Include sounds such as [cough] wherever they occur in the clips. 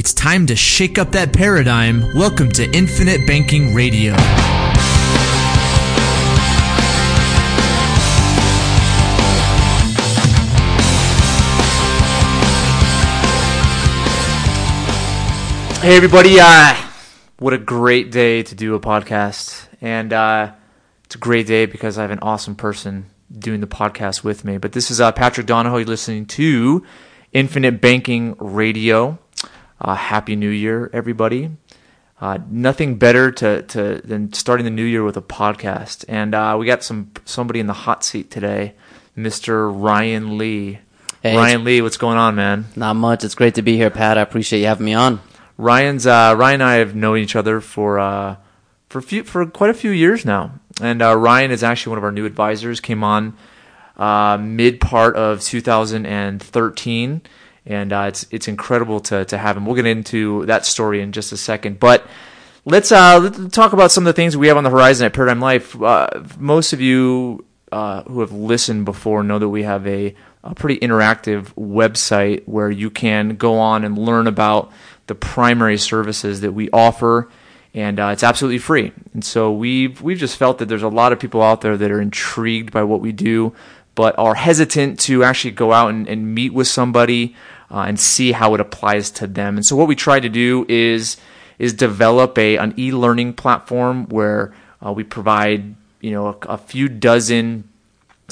It's time to shake up that paradigm. Welcome to Infinite Banking Radio. Hey everybody, uh, what a great day to do a podcast. And uh, it's a great day because I have an awesome person doing the podcast with me. But this is uh, Patrick Donohoe. You're listening to Infinite Banking Radio. Uh, Happy New Year, everybody. Uh, nothing better to, to than starting the new year with a podcast. And uh, we got some somebody in the hot seat today, Mr. Ryan Lee. Hey, Ryan Lee, what's going on, man? Not much. It's great to be here, Pat. I appreciate you having me on. Ryan's uh, Ryan and I have known each other for uh, for few, for quite a few years now, and uh, Ryan is actually one of our new advisors. Came on uh, mid part of 2013, and uh, it's it's incredible to to have him. We'll get into that story in just a second, but. Let's uh, let's talk about some of the things we have on the horizon at Paradigm Life. Uh, most of you uh, who have listened before know that we have a, a pretty interactive website where you can go on and learn about the primary services that we offer, and uh, it's absolutely free. And so we've we've just felt that there's a lot of people out there that are intrigued by what we do, but are hesitant to actually go out and, and meet with somebody uh, and see how it applies to them. And so what we try to do is is develop a an e-learning platform where uh, we provide you know a, a few dozen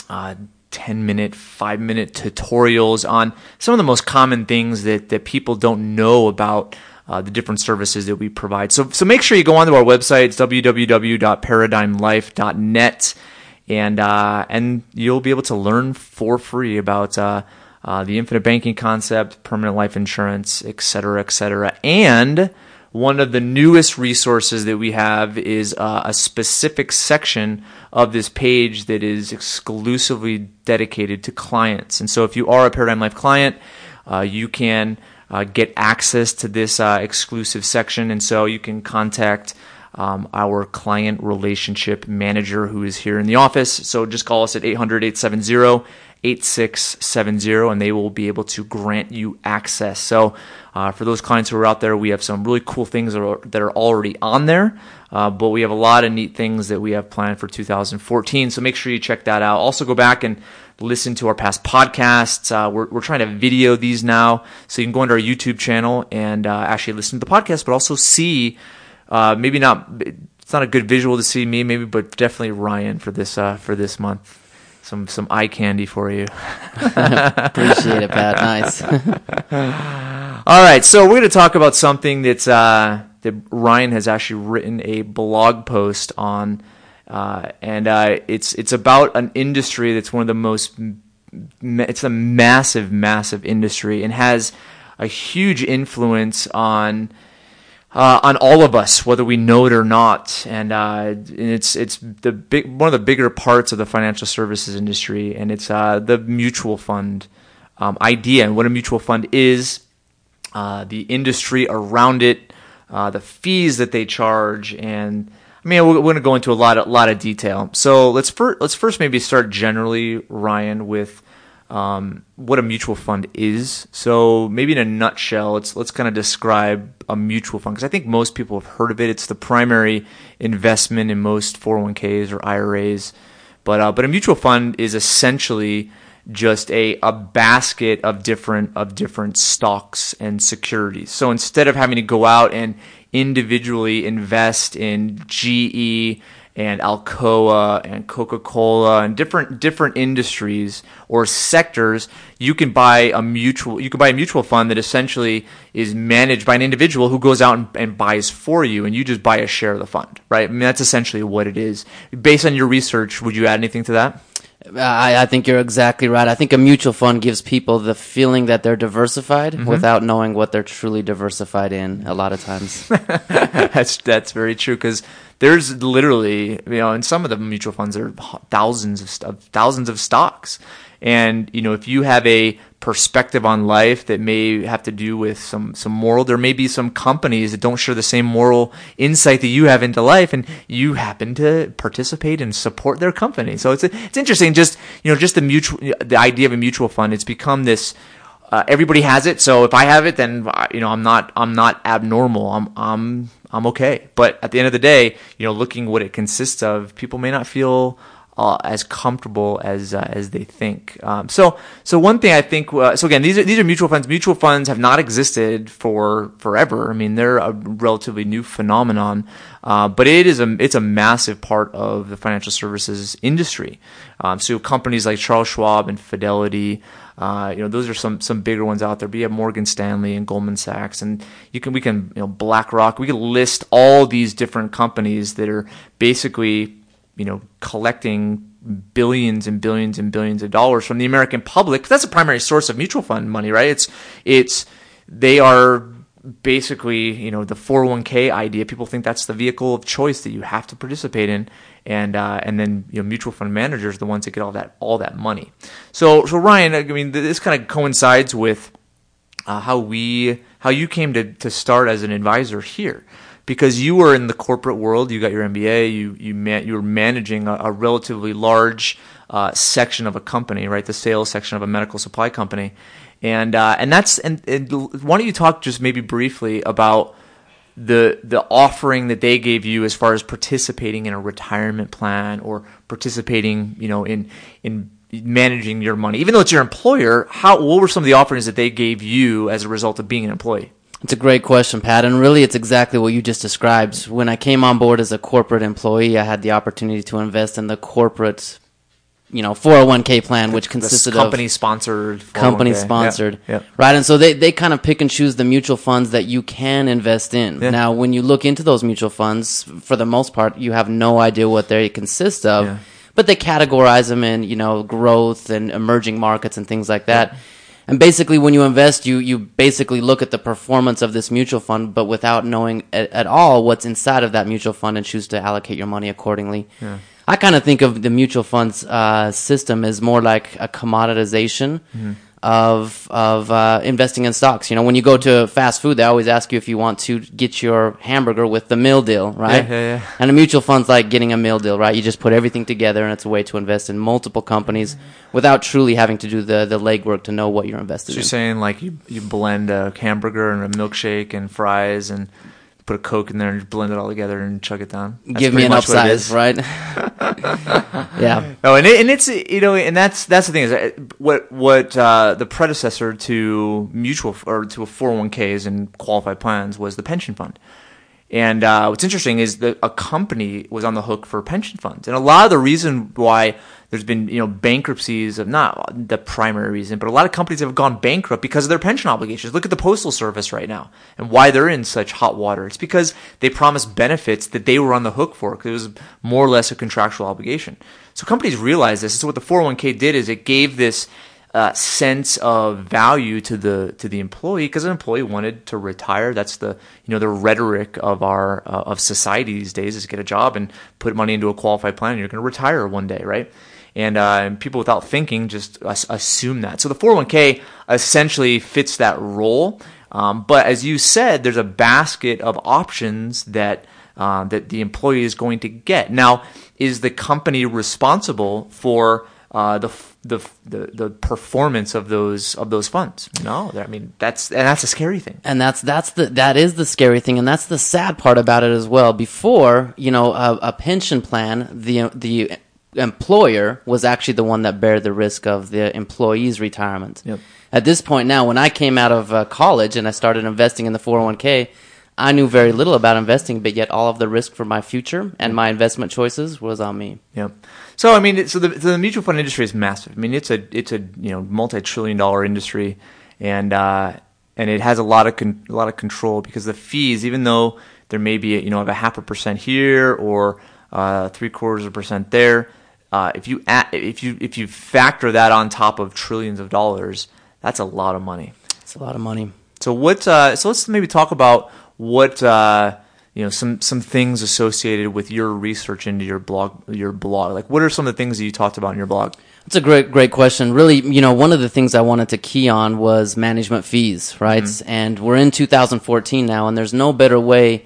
uh, 10 minute, 5 minute tutorials on some of the most common things that, that people don't know about uh, the different services that we provide. So, so make sure you go onto our website. It's www.paradigmlife.net and, uh, and you'll be able to learn for free about, uh, uh, the infinite banking concept, permanent life insurance, et cetera, et cetera. And one of the newest resources that we have is uh, a specific section of this page that is exclusively dedicated to clients. And so, if you are a Paradigm Life client, uh, you can uh, get access to this uh, exclusive section. And so, you can contact um, our client relationship manager who is here in the office. So, just call us at 800 870 8670 and they will be able to grant you access. So, uh, for those clients who are out there, we have some really cool things that are, that are already on there, uh, but we have a lot of neat things that we have planned for 2014. So, make sure you check that out. Also, go back and listen to our past podcasts. Uh, we're, we're trying to video these now, so you can go into our YouTube channel and uh, actually listen to the podcast, but also see uh, maybe not. It's not a good visual to see me, maybe, but definitely Ryan for this uh, for this month some some eye candy for you. [laughs] Appreciate it, Pat. Nice. [laughs] All right, so we're going to talk about something that's uh, that Ryan has actually written a blog post on, uh, and uh, it's it's about an industry that's one of the most. It's a massive, massive industry and has a huge influence on uh, on all of us, whether we know it or not. And, uh, it's it's the big one of the bigger parts of the financial services industry, and it's uh, the mutual fund um, idea and what a mutual fund is, uh, the industry around it, uh, the fees that they charge, and I mean we're, we're going to go into a lot of lot of detail. So let's first let's first maybe start generally, Ryan, with um, what a mutual fund is. So maybe in a nutshell, let's let's kind of describe a mutual fund because I think most people have heard of it. It's the primary investment in most 401ks or IRAs. But uh, but a mutual fund is essentially just a, a basket of different of different stocks and securities. So instead of having to go out and individually invest in GE and Alcoa and Coca-Cola and different different industries or sectors, you can buy a mutual you can buy a mutual fund that essentially is managed by an individual who goes out and, and buys for you, and you just buy a share of the fund, right? I mean that's essentially what it is. Based on your research, would you add anything to that? I, I think you're exactly right. I think a mutual fund gives people the feeling that they're diversified Mm-hmm. without knowing what they're truly diversified in. A lot of times, [laughs] that's that's very true because there's literally you know in some of the mutual funds there are thousands of, st- thousands of stocks and you know if you have a perspective on life that may have to do with some some moral there may be some companies that don't share the same moral insight that you have into life and you happen to participate and support their company so it's it's interesting just you know just the mutual the idea of a mutual fund it's become this uh, everybody has it. So if I have it, then uh, you know I'm not I'm not abnormal. I'm I'm I'm okay. But at the end of the day, you know, looking what it consists of, people may not feel uh, as comfortable as uh, as they think. Um, so so one thing I think uh, so again these are these are mutual funds. Mutual funds have not existed for forever. I mean they're a relatively new phenomenon, uh, but it is a it's a massive part of the financial services industry. Um, so companies like Charles Schwab and Fidelity. Uh, you know, those are some some bigger ones out there. But you have Morgan Stanley and Goldman Sachs, and you can we can you know BlackRock. We can list all these different companies that are basically you know, collecting billions and billions and billions of dollars from the American public. That's a primary source of mutual fund money, right? It's it's they are basically you know the 401k idea. People think that's the vehicle of choice that you have to participate in, and uh, and then you know mutual fund managers are the ones that get all that all that money. So so Ryan, I mean this kind of coincides with uh, how we how you came to to start as an advisor here because you were in the corporate world. You got your MBA. You you man, you were managing a, a relatively large uh, section of a company, right? The sales section of a medical supply company, and uh, and that's and, and why don't you talk just maybe briefly about the the offering that they gave you as far as participating in a retirement plan or participating, you know, in in managing your money, even though it's your employer. How what were some of the offerings that they gave you as a result of being an employee? It's a great question, Pat, and really it's exactly what you just described. When I came on board as a corporate employee, I had the opportunity to invest in the corporate, you know, 401k plan, which consisted of company of sponsored, oh company 401k. sponsored, yep. right? And so they, they kind of pick and choose the mutual funds that you can invest in. Yeah. Now, when you look into those mutual funds, for the most part, you have no idea what they consist of, Yeah. but they categorize them in, you know, growth and emerging markets and things like that. And basically, when you invest, you, you basically look at the performance of this mutual fund, but without knowing at, at all what's inside of that mutual fund and choose to allocate your money accordingly. I kind of think of the mutual funds uh, system as more like a commoditization of of uh, investing in stocks. You know, when you go to fast food, they always ask you if you want to get your hamburger with the meal deal, right? Yeah, yeah, yeah. And a mutual fund's like getting a meal deal, right? You just put everything together, and it's a way to invest in multiple companies without truly having to do the the legwork to know what you're invested So you're in. saying like you you blend a hamburger and a milkshake and fries and put a coke in there and just blend it all together and chug it down. That's Give me an upsize, right? [laughs] yeah. Oh, and it, and it's you know, and that's that's the thing is uh, what what uh, the predecessor to mutual or to a 401ks and qualified plans was the pension fund. And uh, what's interesting is that a company was on the hook for pension funds, and a lot of the reason why there's been you know bankruptcies of not the primary reason, but a lot of companies have gone bankrupt because of their pension obligations. Look at the postal service right now and why they're in such hot water. It's because they promised benefits that they were on the hook for because it was more or less a contractual obligation. So companies realize this. So what the 401k did is it gave this uh, sense of value to the to the employee because an employee wanted to retire. That's the you know the rhetoric of our uh, of society these days is get a job and put money into a qualified plan. and You're going to retire one day, right? And, uh, people without thinking just as- assume that. So the 401k essentially fits that role. Um, but as you said, there's a basket of options that uh, that the employee is going to get. Now, is the company responsible for uh, the, the the the performance of those of those funds? No, I mean that's and that's a scary thing. and that's that's the that is the scary thing, and that's the sad part about it as well. Before, you know, a, a pension plan, the the employer was actually the one that bear the risk of the employee's retirement. Yep. At this point now, when I came out of uh, college and I started investing in the 401k, I knew very little about investing, but yet all of the risk for my future and my investment choices was on me. Yep. So I mean, so the, the mutual fund industry is massive. I mean, it's a it's a you know multi-trillion dollar industry, and uh, and it has a lot of con- a lot of control because the fees, even though there may be you know a half a percent here or uh, three quarters of a percent there, uh, if you add, if you if you factor that on top of trillions of dollars, that's a lot of money. It's a lot of money. So what? Uh, so let's maybe talk about what uh, you know some some things associated with your research into your blog. Your blog, like what are some of the things that you talked about in your blog? that's a great, great question. Really, you know, one of the things I wanted to key on was management fees, right? And we're in 2014 now, and there's no better way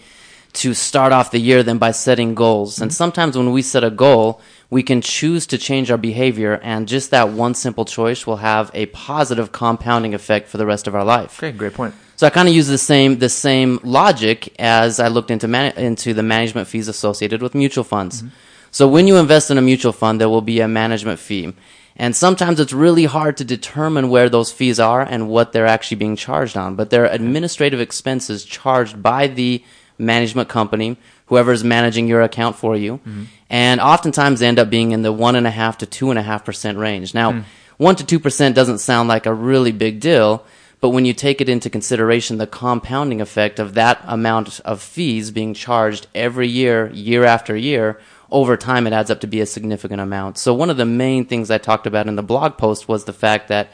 to start off the year than by setting goals. And sometimes when we set a goal, we can choose to change our behavior, and just that one simple choice will have a positive compounding effect for the rest of our life. Okay, great point. So I kind of use the same the same logic as I looked into man- into the management fees associated with mutual funds. Mm-hmm. So when you invest in a mutual fund, there will be a management fee. And sometimes it's really hard to determine where those fees are and what they're actually being charged on. But they're administrative expenses charged by the management company, whoever is managing your account for you. Mm-hmm. And oftentimes they end up being in the one and a half to two and a half percent range. Now, mm. one to two percent doesn't sound like a really big deal, but when you take it into consideration, the compounding effect of that amount of fees being charged every year, year after year, over time it adds up to be a significant amount. So one of the main things I talked about in the blog post was the fact that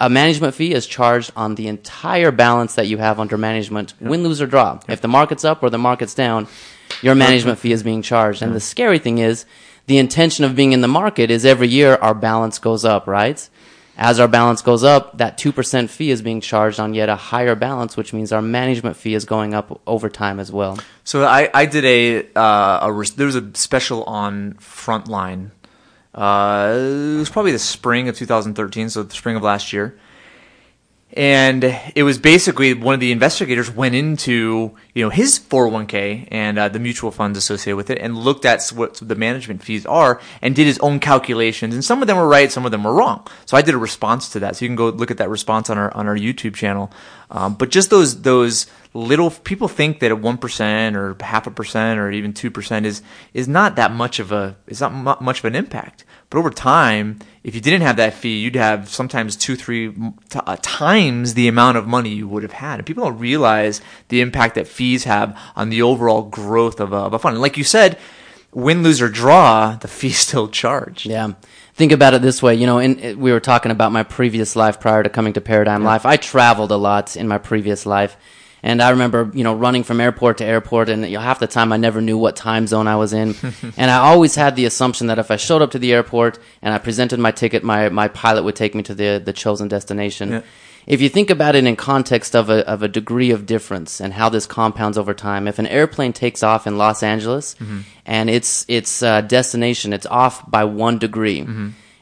a management fee is charged on the entire balance that you have under management, win, lose, or draw. If the market's up or the market's down, your management fee is being charged. And the scary thing is, the intention of being in the market is every year our balance goes up, right? As our balance goes up, that 2% fee is being charged on yet a higher balance, which means our management fee is going up over time as well. So I, I did a, uh, a there was a special on Frontline. Uh, it was probably the spring of 2013, so the spring of last year. And it was basically one of the investigators went into you know his 401k and uh, the mutual funds associated with it and looked at what the management fees are and did his own calculations. And some of them were right some of them were wrong. So I did a response to that. So you can go look at that response on our on our YouTube channel. Um, but just those those little people think that a one percent or half a percent or even two percent is is not that much of a is not mu- much of an impact but over time, if you didn't have that fee, you'd have sometimes two, three t- uh, times the amount of money you would have had. And people don't realize the impact that fees have on the overall growth of a, of a fund. And like you said, win, lose, or draw, the [laughs] fee's still charged. Yeah. Think about it this way. You know, in, we were talking about my previous life prior to coming to Paradigm Life. I traveled a lot in my previous life. And I remember, you know, running from airport to airport, and you know, half the time I never knew what time zone I was in. [laughs] and I always had the assumption that if I showed up to the airport and I presented my ticket, my, my pilot would take me to the, the chosen destination. Yeah. If you think about it in context of a, of a degree of difference and how this compounds over time, if an airplane takes off in Los Angeles and its its uh, destination it's off by one degree,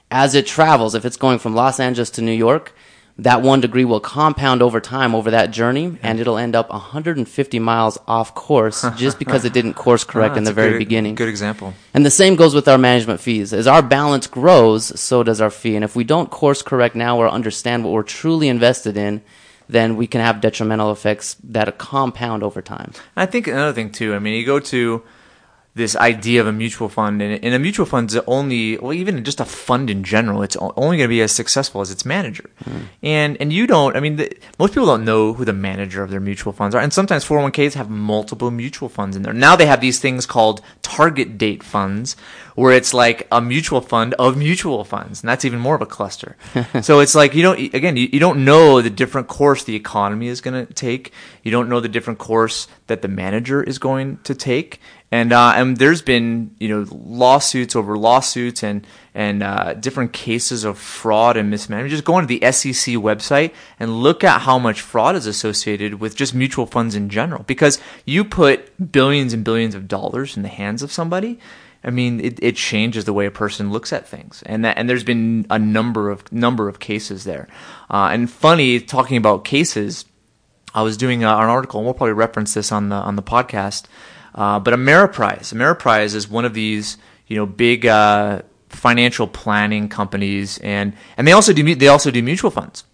as it travels, if it's going from Los Angeles to New York, that one degree will compound over time over that journey, and it'll end up 150 miles off course [laughs] just because it didn't course correct Ah, in the very good- beginning. Good example. And the same goes with our management fees. As our balance grows, so does our fee. And if we don't course correct now or understand what we're truly invested in, then we can have detrimental effects that compound over time. I think another thing too. I mean, you go to this idea of a mutual fund, and, and a mutual fund's only, well, even just a fund in general, it's only going to be as successful as its manager. Mm. And and you don't. I mean, the, most people don't know who the manager of their mutual funds are, and sometimes 401ks have multiple mutual funds in there. Now they have these things called target date funds, where it's like a mutual fund of mutual funds, and that's even more of a cluster. [laughs] so it's like you don't again, you, you don't know the different course the economy is going to take. You don't know the different course that the manager is going to take. And uh, and there's been you know lawsuits over lawsuits and and uh, different cases of fraud and mismanagement. Just go onto the SEC website and look at how much fraud is associated with just mutual funds in general. Because you put billions and billions of dollars in the hands of somebody, I mean, it, it changes the way a person looks at things, and that, and there's been a number of number of cases there. Uh, and funny talking about cases, I was doing uh, an article, and we'll probably reference this on the on the podcast. Uh, but Ameriprise, Ameriprise is one of these you know big uh, financial planning companies, and and they also do they also do mutual funds.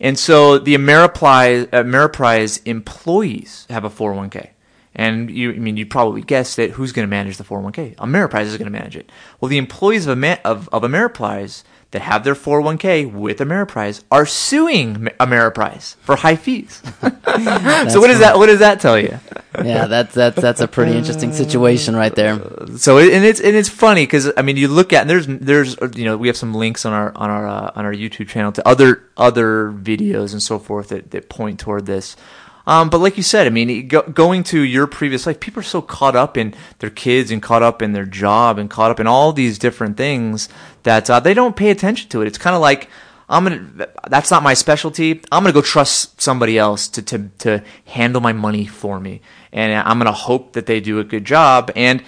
And so the Ameriprise, Ameriprise employees have a 401k. And you, I mean, you probably guessed it. Who's going to manage the 401k? Ameriprise is going to manage it. Well, the employees of, of, of Ameriprise that have their 401k with Ameriprise are suing Ameriprise for high fees. [laughs] so what does that what does that tell you? Yeah, that's that's that's a pretty interesting situation right there. So and it's and it's funny because I mean you look at and there's there's you know we have some links on our on our uh, on our YouTube channel to other other videos and so forth that, that point toward this. Um, but like you said, I mean, go, going to your previous life, people are so caught up in their kids and caught up in their job and caught up in all these different things that uh, they don't pay attention to it. It's kind of like I'm gonna. That's not my specialty. I'm gonna go trust somebody else to to to handle my money for me, and I'm gonna hope that they do a good job. And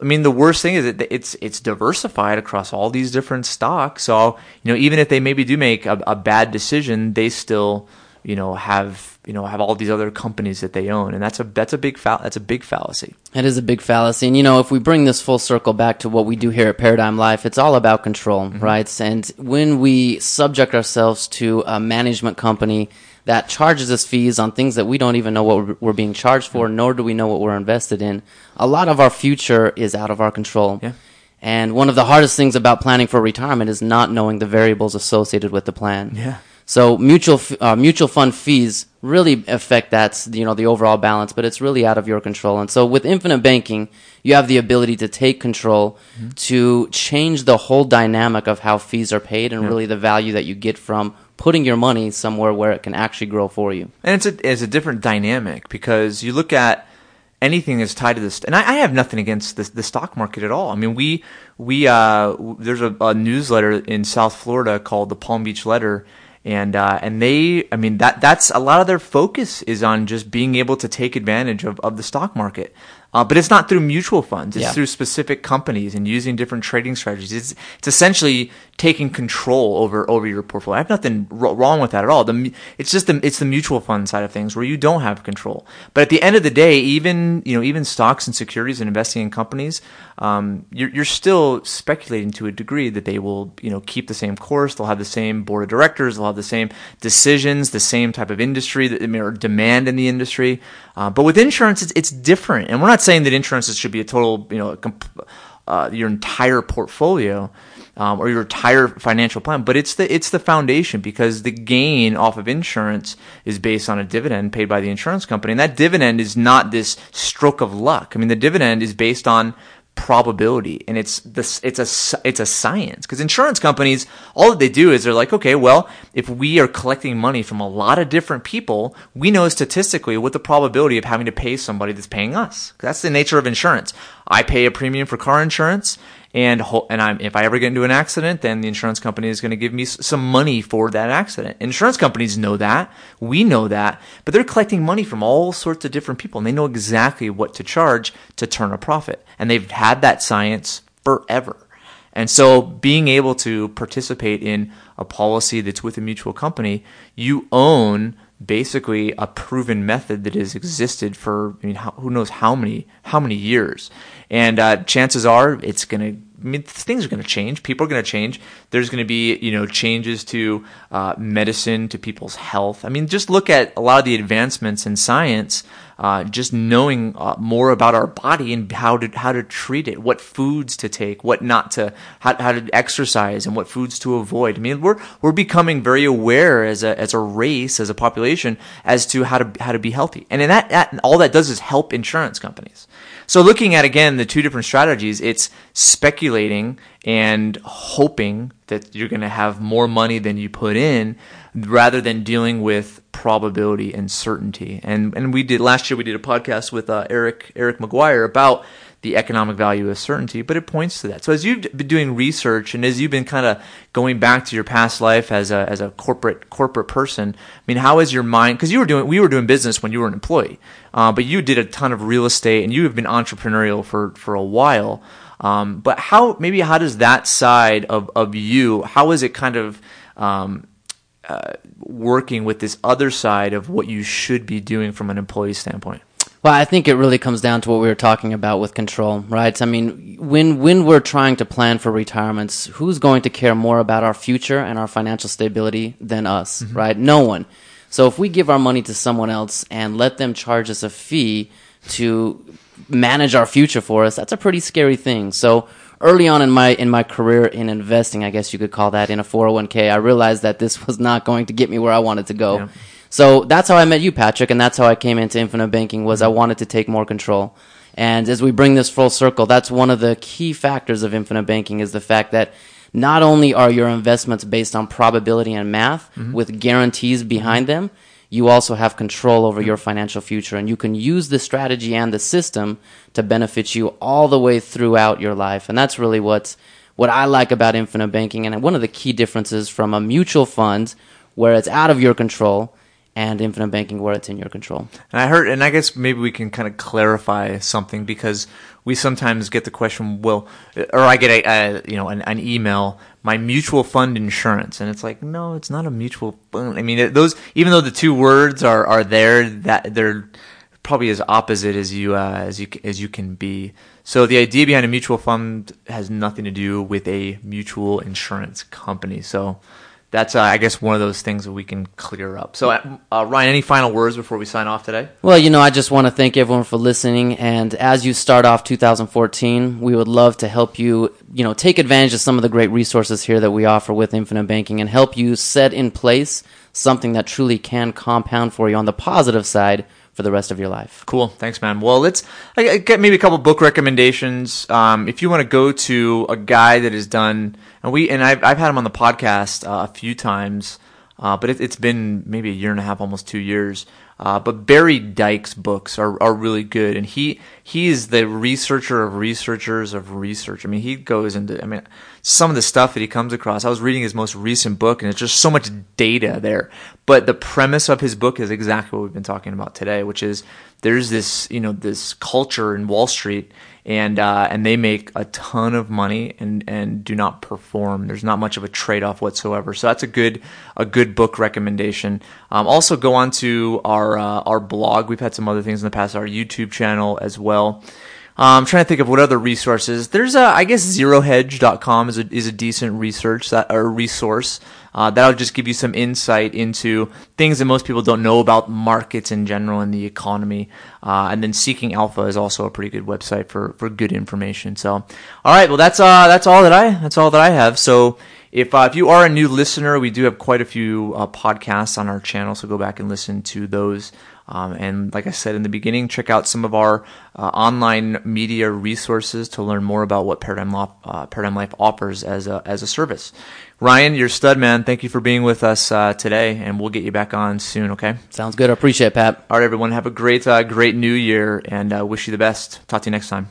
I mean, the worst thing is that it's it's diversified across all these different stocks. So you know, even if they maybe do make a, a bad decision, they still you know have you know have all these other companies that they own, and that's a that's a big fa- that's a big fallacy. It is a big fallacy, and you know if we bring this full circle back to what we do here at Paradigm Life, it's all about control, mm-hmm. right? And when we subject ourselves to a management company that charges us fees on things that we don't even know what we're being charged for, nor do we know what we're invested in. A lot of our future is out of our control. Yeah. And one of the hardest things about planning for retirement is not knowing the variables associated with the plan. Yeah. So mutual uh, mutual fund fees really affect that you know the overall balance, but it's really out of your control. And so with infinite banking, you have the ability to take control mm-hmm. to change the whole dynamic of how fees are paid and yeah. really the value that you get from putting your money somewhere where it can actually grow for you. And it's a, it's a different dynamic because you look at anything that's tied to this, and I, I have nothing against the, the, stock market at all. I mean, we we uh, there's a, a, newsletter in South Florida called the Palm Beach Letter, and uh, and they, I mean, that that's a lot of their focus is on just being able to take advantage of, of the stock market. Uh, but it's not through mutual funds. It's yeah. through specific companies and using different trading strategies. It's, it's essentially taking control over, over your portfolio. I have nothing r- wrong with that at all. The, it's just the, it's the mutual fund side of things where you don't have control. But at the end of the day, even, you know, even stocks and securities and investing in companies, um, you're, you're still speculating to a degree that they will, you know, keep the same course. They'll have the same board of directors. They'll have the same decisions, the same type of industry, that, or demand in the industry. Uh, but with insurance, it's, it's different. And we're not saying that insurance should be a total, you know, uh, your entire portfolio um, or your entire financial plan, but it's the it's the foundation because the gain off of insurance is based on a dividend paid by the insurance company, and that dividend is not this stroke of luck. I mean, the dividend is based on probability. And it's this it's a it's a science. Because insurance companies all that they do is they're like okay well if we are collecting money from a lot of different people we know statistically what the probability of having to pay somebody that's paying us. That's the nature of insurance. I pay a premium for car insurance and and I'm, if I ever get into an accident, then the insurance company is going to give me some money for that accident. Insurance companies know that, we know that, but they're collecting money from all sorts of different people, and they know exactly what to charge to turn a profit, and they've had that science forever. And so, being able to participate in a policy that's with a mutual company, you own basically a proven method that has existed for I mean, how, who knows how many how many years. And uh, chances are it's to I mean, things are going to change. People are going to change. There's going to be, you know, changes to uh, medicine, to people's health. I mean, just look at a lot of the advancements in science. Uh, just knowing uh, more about our body and how to how to treat it, what foods to take, what not to, how, how to exercise, and what foods to avoid. I mean, we're we're becoming very aware as a as a race, as a population, as to how to how to be healthy. And in that, that all that does is help insurance companies. So looking at again the two different strategies, it's speculating and hoping that you're going to have more money than you put in rather than dealing with probability and certainty. And and we did last year we did a podcast with uh, Eric Eric McGuire about the economic value of certainty, but it points to that. So as you've been doing research and as you've been kind of going back to your past life as a as a corporate corporate person, I mean, how is your mind? Because you were doing we were doing business when you were an employee, uh, but you did a ton of real estate and you have been entrepreneurial for for a while. Um, but how maybe how does that side of of you? How is it kind of um, uh, working with this other side of what you should be doing from an employee standpoint? Well, I think it really comes down to what we were talking about with control, right? I mean, when when we're trying to plan for retirements, who's going to care more about our future and our financial stability than us, mm-hmm. right? No one. So if we give our money to someone else and let them charge us a fee to manage our future for us, that's a pretty scary thing. So early on in my in my career in investing, I guess you could call that in a 401k, I realized that this was not going to get me where I wanted to go. Yeah. So that's how I met you, Patrick, and that's how I came into infinite banking. Was I wanted to take more control. And as we bring this full circle, that's one of the key factors of infinite banking is the fact that not only are your investments based on probability and math mm-hmm. with guarantees behind them, you also have control over your financial future and you can use the strategy and the system to benefit you all the way throughout your life. And that's really what's what I like about infinite banking and one of the key differences from a mutual fund where it's out of your control and infinite banking where it's in your control. And I heard, and I guess maybe we can kind of clarify something because we sometimes get the question, well, or I get a, a you know an, an, email, my mutual fund insurance, and it's like, no, it's not a mutual fund. I mean, those even though the two words are are there, that they're probably as opposite as you uh, as you as you can be. So the idea behind a mutual fund has nothing to do with a mutual insurance company. So that's uh, I guess one of those things that we can clear up. So uh, uh, Ryan, any final words before we sign off today? Well, you know, I just want to thank everyone for listening, and as you start off 2014, we would love to help you, you know, take advantage of some of the great resources here that we offer with Infinite Banking, and help you set in place something that truly can compound for you on the positive side for the rest of your life. Cool. Thanks, man. Well, let's I get maybe a couple book recommendations. Um, if you want to go to a guy that has done, and we and I've I've had him on the podcast uh, a few times, uh, but it, has been maybe a year and a half, almost two years. Uh, but Barry Dyke's books are, are really good, and he he is the researcher of researchers of research. I mean, he goes into I mean some of the stuff that he comes across. I was reading his most recent book, and it's just so much data there. But the premise of his book is exactly what we've been talking about today, which is there's this you know this culture in Wall Street and uh, and they make a ton of money and and do not perform. There's not much of a trade off whatsoever. So that's a good a good book recommendation. Um, also, go on to our uh, our blog. We've had some other things in the past. Our YouTube channel as well. Um, I'm trying to think of what other resources. There's a, I guess zerohedge.com is a, is a decent research that, or resource. Uh, that'll just give you some insight into things that most people don't know about markets in general and the economy. Uh, and then Seeking Alpha is also a pretty good website for, for good information. So, all right, well that's uh, that's all that I that's all that I have. So. If, uh, if you are a new listener, we do have quite a few uh, podcasts on our channel, so go back and listen to those. Um, and like I said in the beginning, check out some of our uh, online media resources to learn more about what Paradigm, Law, uh, Paradigm Life offers as a, as a service. Ryan, you're stud, man. Thank you for being with us uh, today, and we'll get you back on soon, okay? Sounds good. I appreciate it, Pat. All right, everyone. Have a great, uh, great new year, and uh, wish you the best. Talk to you next time.